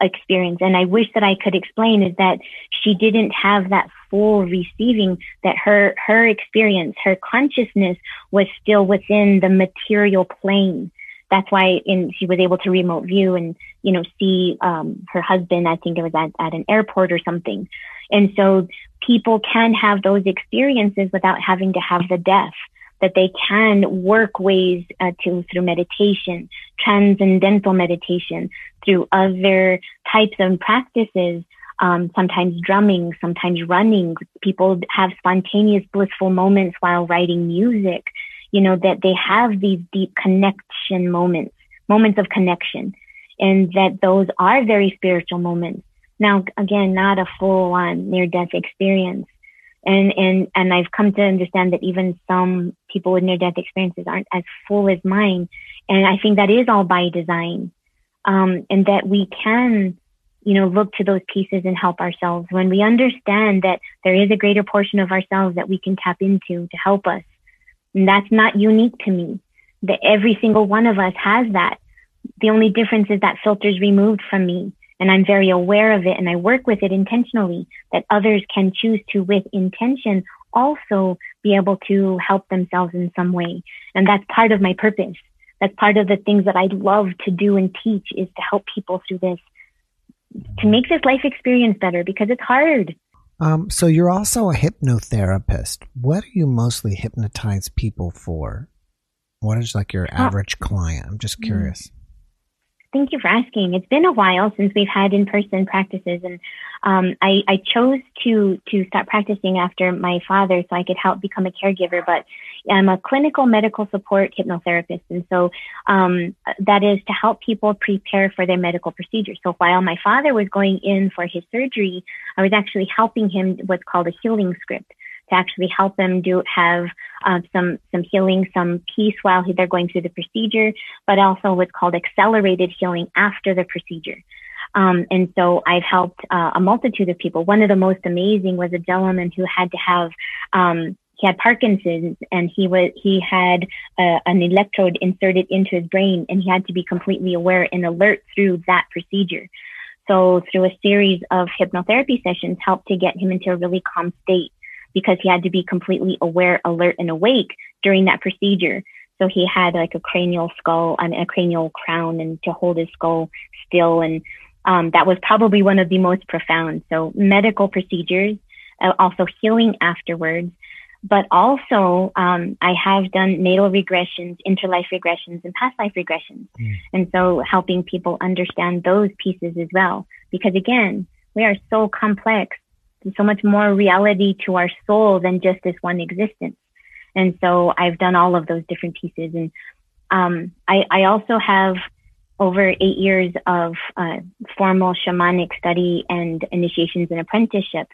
experience. And I wish that I could explain is that she didn't have that full receiving that her, her experience, her consciousness was still within the material plane. That's why in, she was able to remote view and, you know, see, um, her husband, I think it was at, at an airport or something. And so people can have those experiences without having to have the death that they can work ways uh, to through meditation, transcendental meditation, through other types of practices. Um, sometimes drumming, sometimes running. People have spontaneous blissful moments while writing music. You know that they have these deep connection moments, moments of connection, and that those are very spiritual moments. Now, again, not a full on near death experience, and and and I've come to understand that even some people with near death experiences aren't as full as mine, and I think that is all by design, um, and that we can, you know, look to those pieces and help ourselves when we understand that there is a greater portion of ourselves that we can tap into to help us, and that's not unique to me. That every single one of us has that. The only difference is that filter's removed from me and I'm very aware of it and I work with it intentionally that others can choose to with intention also be able to help themselves in some way. And that's part of my purpose. That's part of the things that I love to do and teach is to help people through this, to make this life experience better because it's hard. Um, so you're also a hypnotherapist. What do you mostly hypnotize people for? What is like your average client? I'm just curious. Thank you for asking. It's been a while since we've had in-person practices, and um, I, I, chose to to start practicing after my father, so I could help become a caregiver. But I'm a clinical medical support hypnotherapist, and so um, that is to help people prepare for their medical procedures. So while my father was going in for his surgery, I was actually helping him what's called a healing script to actually help them do have uh, some some healing, some peace while they're going through the procedure, but also what's called accelerated healing after the procedure. Um, and so I've helped uh, a multitude of people. One of the most amazing was a gentleman who had to have um, he had Parkinson's and he was he had uh, an electrode inserted into his brain and he had to be completely aware and alert through that procedure. So through a series of hypnotherapy sessions helped to get him into a really calm state because he had to be completely aware, alert, and awake during that procedure. So he had like a cranial skull and a cranial crown and to hold his skull still. And um, that was probably one of the most profound. So medical procedures, uh, also healing afterwards. But also, um, I have done natal regressions, interlife regressions, and past life regressions. Mm. And so helping people understand those pieces as well. Because again, we are so complex so much more reality to our soul than just this one existence. And so I've done all of those different pieces. And um, I, I, also have over eight years of uh, formal shamanic study and initiations and apprenticeship.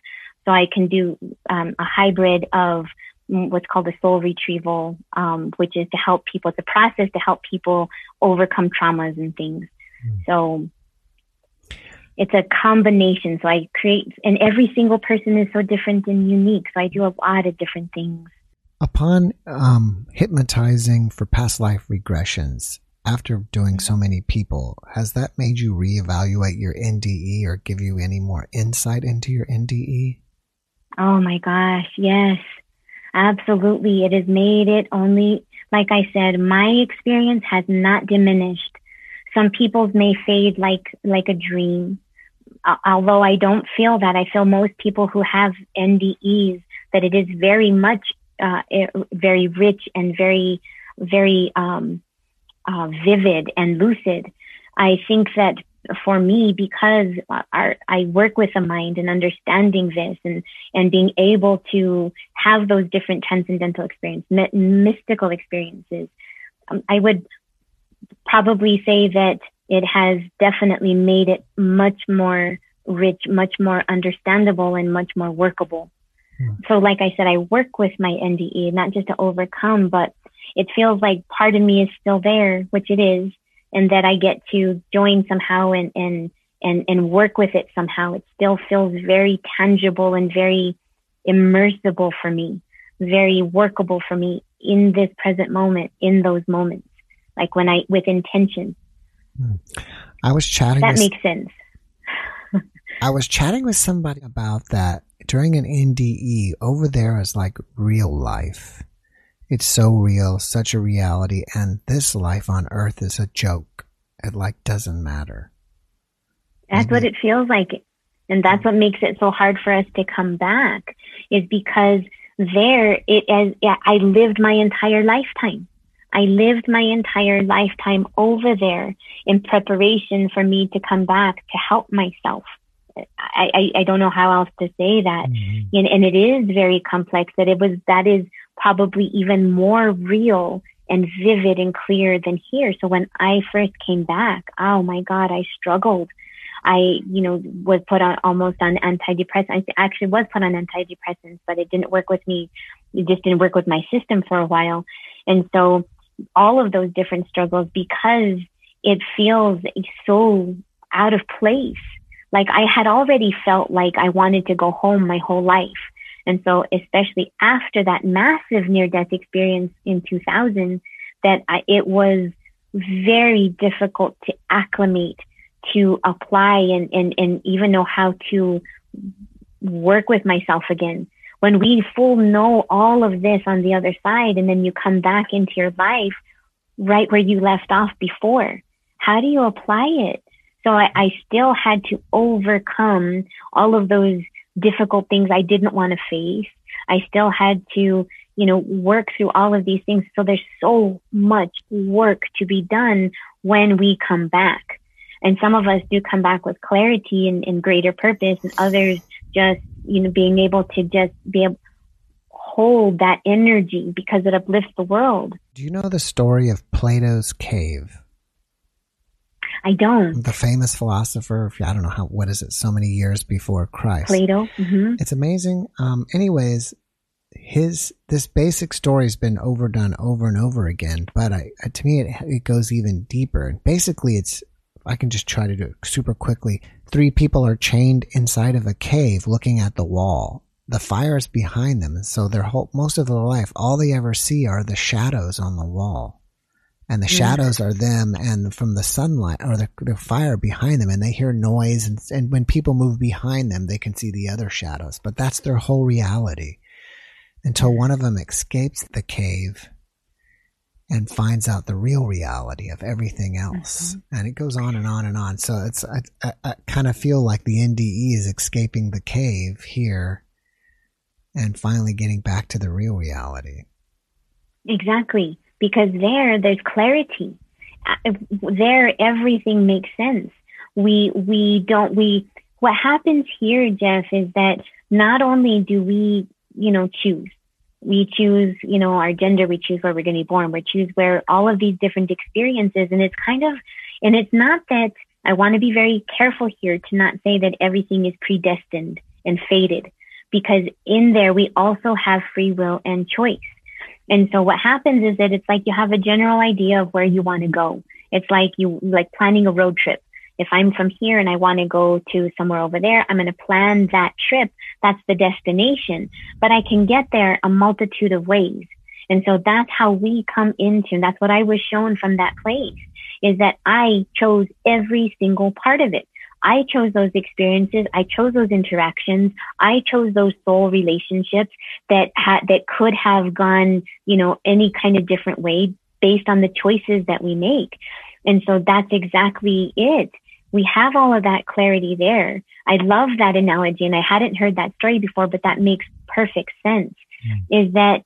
So I can do um, a hybrid of what's called a soul retrieval, um, which is to help people, it's a process to help people overcome traumas and things. Mm. So it's a combination. So I create, and every single person is so different and unique. So I do a lot of different things. Upon um, hypnotizing for past life regressions, after doing so many people, has that made you reevaluate your NDE or give you any more insight into your NDE? Oh my gosh, yes. Absolutely. It has made it only, like I said, my experience has not diminished. Some people's may fade like, like a dream. Although I don't feel that, I feel most people who have NDEs that it is very much, uh, very rich and very, very, um, uh, vivid and lucid. I think that for me, because our, I work with the mind and understanding this and, and being able to have those different transcendental experiences, mystical experiences, um, I would probably say that it has definitely made it much more rich, much more understandable and much more workable. Hmm. So like I said, I work with my NDE, not just to overcome, but it feels like part of me is still there, which it is, and that I get to join somehow and, and, and, and work with it somehow. It still feels very tangible and very immersible for me, very workable for me in this present moment, in those moments, like when I, with intention. I was chatting. That with, makes sense. I was chatting with somebody about that during an NDE over there is like real life. It's so real, such a reality, and this life on earth is a joke. It like doesn't matter. That's Maybe. what it feels like. And that's what makes it so hard for us to come back is because there it is, I lived my entire lifetime. I lived my entire lifetime over there in preparation for me to come back to help myself. I, I, I don't know how else to say that. Mm-hmm. And, and it is very complex that it was, that is probably even more real and vivid and clear than here. So when I first came back, oh my God, I struggled. I, you know, was put on almost on antidepressants. I actually was put on antidepressants, but it didn't work with me. It just didn't work with my system for a while. And so all of those different struggles, because it feels so out of place. Like I had already felt like I wanted to go home my whole life. And so, especially after that massive near death experience in 2000, that I, it was very difficult to acclimate, to apply and, and, and even know how to work with myself again. When we full know all of this on the other side and then you come back into your life right where you left off before, how do you apply it? So I, I still had to overcome all of those difficult things I didn't want to face. I still had to, you know, work through all of these things. So there's so much work to be done when we come back. And some of us do come back with clarity and, and greater purpose and others just, you know, being able to just be able hold that energy because it uplifts the world. Do you know the story of Plato's cave? I don't. The famous philosopher, I don't know how, what is it, so many years before Christ. Plato. Mm-hmm. It's amazing. Um, anyways, his, this basic story has been overdone over and over again, but I, to me, it, it goes even deeper. Basically, it's, I can just try to do it super quickly. Three people are chained inside of a cave looking at the wall. The fire is behind them, so their whole, most of their life, all they ever see are the shadows on the wall. And the hmm. shadows are them and from the sunlight or the, the fire behind them and they hear noise and, and when people move behind them they can see the other shadows. But that's their whole reality. Until hmm. one of them escapes the cave and finds out the real reality of everything else mm-hmm. and it goes on and on and on so it's I, I, I kind of feel like the nde is escaping the cave here and finally getting back to the real reality exactly because there, there's clarity. Uh, there, everything makes sense. We, we don't, we, what happens here, Jeff, is that not only do we, you know, choose, we choose, you know, our gender, we choose where we're going to be born, we choose where all of these different experiences. And it's kind of, and it's not that I want to be very careful here to not say that everything is predestined and fated, because in there we also have free will and choice. And so what happens is that it's like you have a general idea of where you want to go. It's like you like planning a road trip. If I'm from here and I want to go to somewhere over there, I'm going to plan that trip. That's the destination, but I can get there a multitude of ways. And so that's how we come into, that's what I was shown from that place is that I chose every single part of it. I chose those experiences. I chose those interactions. I chose those soul relationships that had, that could have gone, you know, any kind of different way based on the choices that we make. And so that's exactly it. We have all of that clarity there. I love that analogy and I hadn't heard that story before, but that makes perfect sense mm. is that,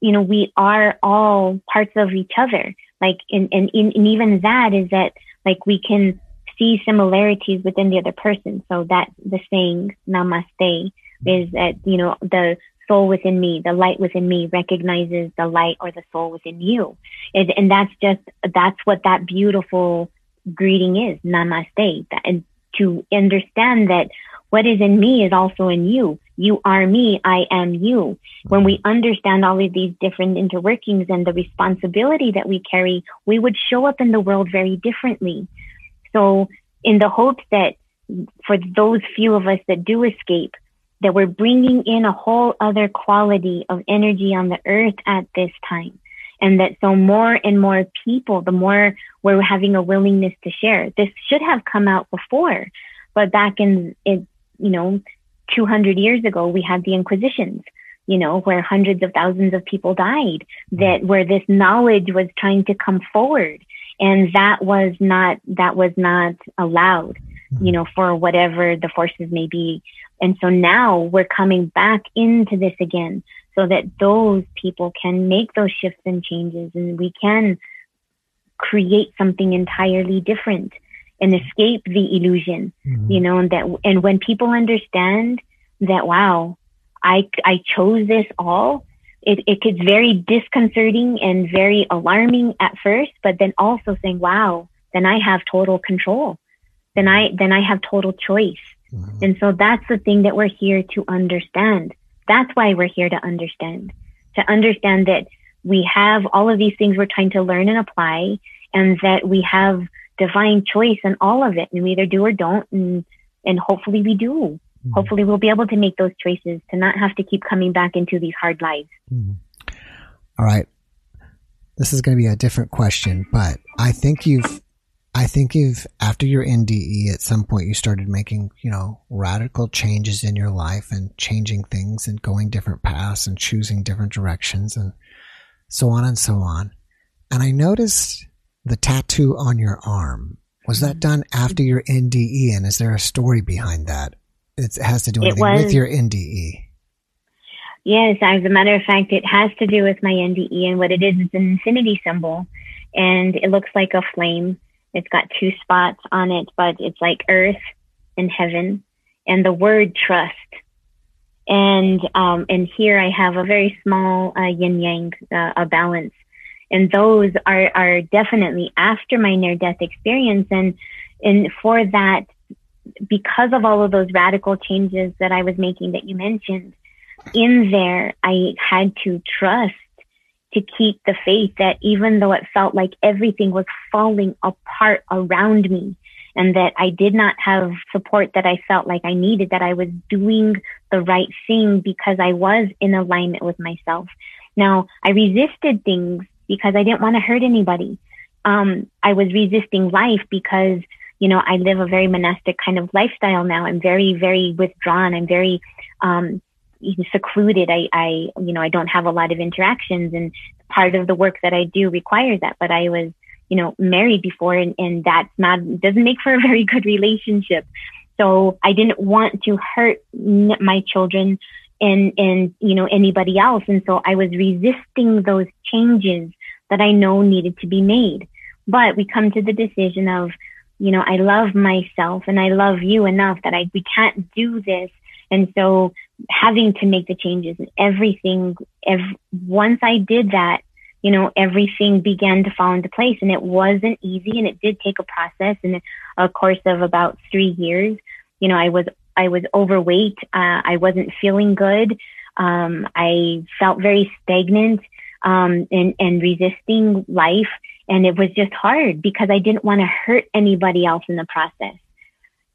you know, we are all parts of each other. Like, and, and, and even that is that like we can see similarities within the other person. So that the saying namaste is that, you know, the soul within me, the light within me recognizes the light or the soul within you. And, and that's just, that's what that beautiful greeting is, namaste. And to understand that what is in me is also in you. You are me, I am you. When we mm-hmm. understand all of these different interworkings and the responsibility that we carry, we would show up in the world very differently. So in the hopes that for those few of us that do escape, that we're bringing in a whole other quality of energy on the earth at this time. And that so more and more people, the more we're having a willingness to share. This should have come out before, but back in, it, you know, 200 years ago, we had the Inquisitions, you know, where hundreds of thousands of people died, that mm-hmm. where this knowledge was trying to come forward. And that was not, that was not allowed, mm-hmm. you know, for whatever the forces may be. And so now we're coming back into this again so that those people can make those shifts and changes and we can create something entirely different and escape the illusion, mm-hmm. you know, and that, and when people understand that, wow, I, I chose this all, it, it gets very disconcerting and very alarming at first, but then also saying, wow, then I have total control. Then I, then I have total choice. Mm-hmm. And so that's the thing that we're here to understand. That's why we're here to understand, to understand that we have all of these things we're trying to learn and apply and that we have divine choice in all of it and we either do or don't. And, and hopefully we do. Mm-hmm. Hopefully we'll be able to make those choices to not have to keep coming back into these hard lives. Mm-hmm. All right. This is going to be a different question, but I think you've I think if after your NDE at some point you started making, you know, radical changes in your life and changing things and going different paths and choosing different directions and so on and so on. And I noticed the tattoo on your arm. Was that mm-hmm. done after your NDE? And is there a story behind that? It has to do with your NDE. Yes, as a matter of fact, it has to do with my NDE, and what it is is an infinity symbol, and it looks like a flame it's got two spots on it, but it's like earth and heaven and the word trust. And, um, and here I have a very small, uh, yin yang, uh, a balance. And those are, are definitely after my near death experience. And, and for that, because of all of those radical changes that I was making that you mentioned, in there, I had to trust to keep the faith that even though it felt like everything was falling apart around me and that I did not have support that I felt like I needed, that I was doing the right thing because I was in alignment with myself. Now, I resisted things because I didn't want to hurt anybody. Um, I was resisting life because, you know, I live a very monastic kind of lifestyle now. I'm very, very withdrawn. I'm very, um, secluded. I, I, you know, I don't have a lot of interactions and part of the work that I do requires that. But I was, you know, married before and, and that's not, doesn't make for a very good relationship. So I didn't want to hurt my children and, and, you know, anybody else. And so I was resisting those changes that I know needed to be made. But we come to the decision of, you know, I love myself and I love you enough that I, we can't do this. And so having to make the changes and everything, every, once I did that, you know, everything began to fall into place and it wasn't easy and it did take a process and a course of about three years. You know, I was, I was overweight. Uh, I wasn't feeling good. Um, I felt very stagnant, um, and, and resisting life. And it was just hard because I didn't want to hurt anybody else in the process.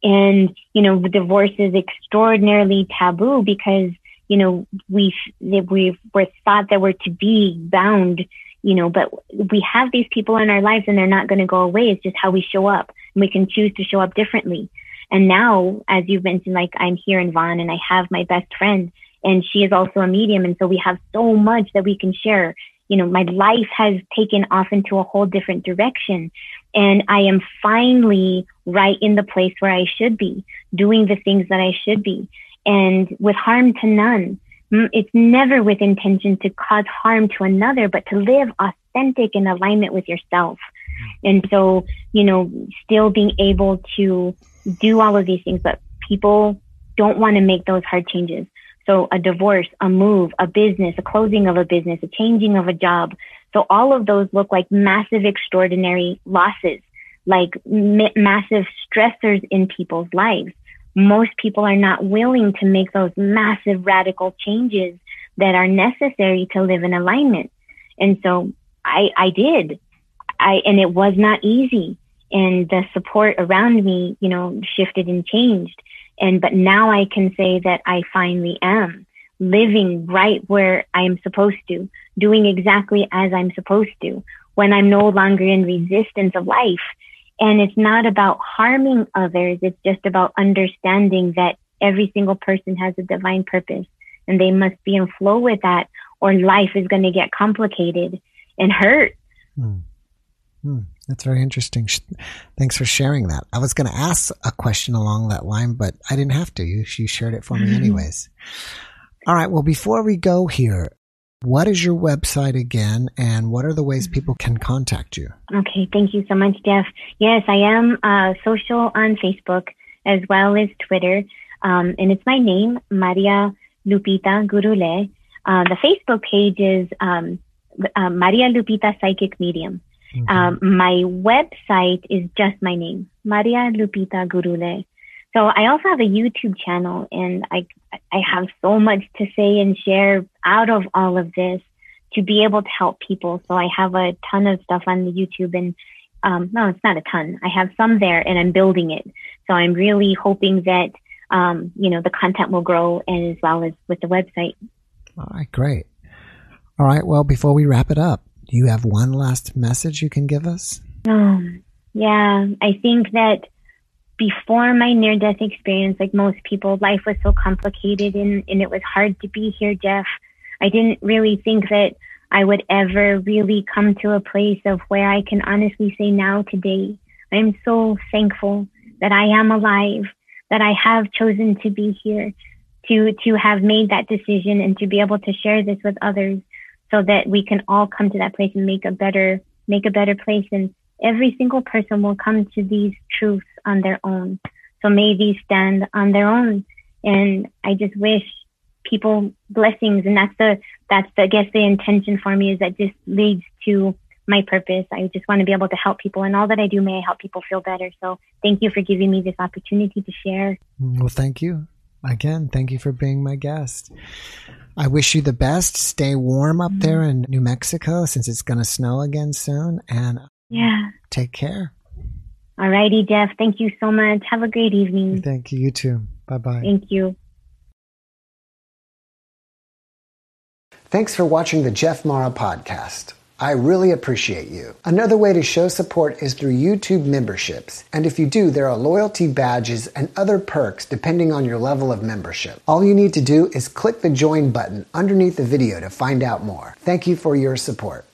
And, you know, divorce is extraordinarily taboo because, you know, we, we were thought that we're to be bound, you know, but we have these people in our lives and they're not going to go away. It's just how we show up and we can choose to show up differently. And now, as you've mentioned, like I'm here in Vaughan and I have my best friend and she is also a medium. And so we have so much that we can share. You know, my life has taken off into a whole different direction and I am finally right in the place where I should be doing the things that I should be and with harm to none. Mm, it's never with intention to cause harm to another, but to live authentic in alignment with yourself. And so, you know, still being able to do all of these things, but people don't want to make those hard changes. So a divorce, a move, a business, a closing of a business, a changing of a job. So all of those look like massive, extraordinary losses, like m- massive stressors in people's lives. Most people are not willing to make those massive, radical changes that are necessary to live in alignment. And so I, I did. I, and it was not easy. And the support around me, you know, shifted and changed. And, but now I can say that I finally am living right where I am supposed to, doing exactly as I'm supposed to when I'm no longer in resistance of life. And it's not about harming others. It's just about understanding that every single person has a divine purpose and they must be in flow with that or life is going to get complicated and hurt. Hmm. Hmm. That's very interesting. Thanks for sharing that. I was going to ask a question along that line, but I didn't have to. You, you shared it for me anyways. All right. Well, before we go here, what is your website again and what are the ways people can contact you? Okay. Thank you so much, Jeff. Yes, I am uh, social on Facebook as well as Twitter. Um, and it's my name, Maria Lupita Gurule. Uh, the Facebook page is um, uh, Maria Lupita Psychic Medium. Mm-hmm. Um, my website is just my name, Maria Lupita Gurule. So I also have a YouTube channel and I, I have so much to say and share out of all of this to be able to help people. So I have a ton of stuff on the YouTube and, um, no, it's not a ton. I have some there and I'm building it. So I'm really hoping that, um, you know, the content will grow and as well as with the website. All right, great. All right. Well, before we wrap it up, do you have one last message you can give us? Um, yeah, I think that before my near death experience, like most people, life was so complicated and, and it was hard to be here, Jeff. I didn't really think that I would ever really come to a place of where I can honestly say now today, I'm so thankful that I am alive, that I have chosen to be here, to, to have made that decision and to be able to share this with others so that we can all come to that place and make a better, make a better place. And every single person will come to these truths on their own. So may these stand on their own. And I just wish people blessings. And that's the, that's the, I guess the intention for me is that just leads to my purpose. I just want to be able to help people and all that I do, may I help people feel better. So thank you for giving me this opportunity to share. Well, thank you. Again, thank you for being my guest. I wish you the best. Stay warm up mm-hmm. there in New Mexico since it's going to snow again soon. And yeah, take care. All righty, Jeff. Thank you so much. Have a great evening. Thank you. You too. Bye bye. Thank you. Thanks for watching the Jeff Mara podcast. I really appreciate you. Another way to show support is through YouTube memberships. And if you do, there are loyalty badges and other perks depending on your level of membership. All you need to do is click the join button underneath the video to find out more. Thank you for your support.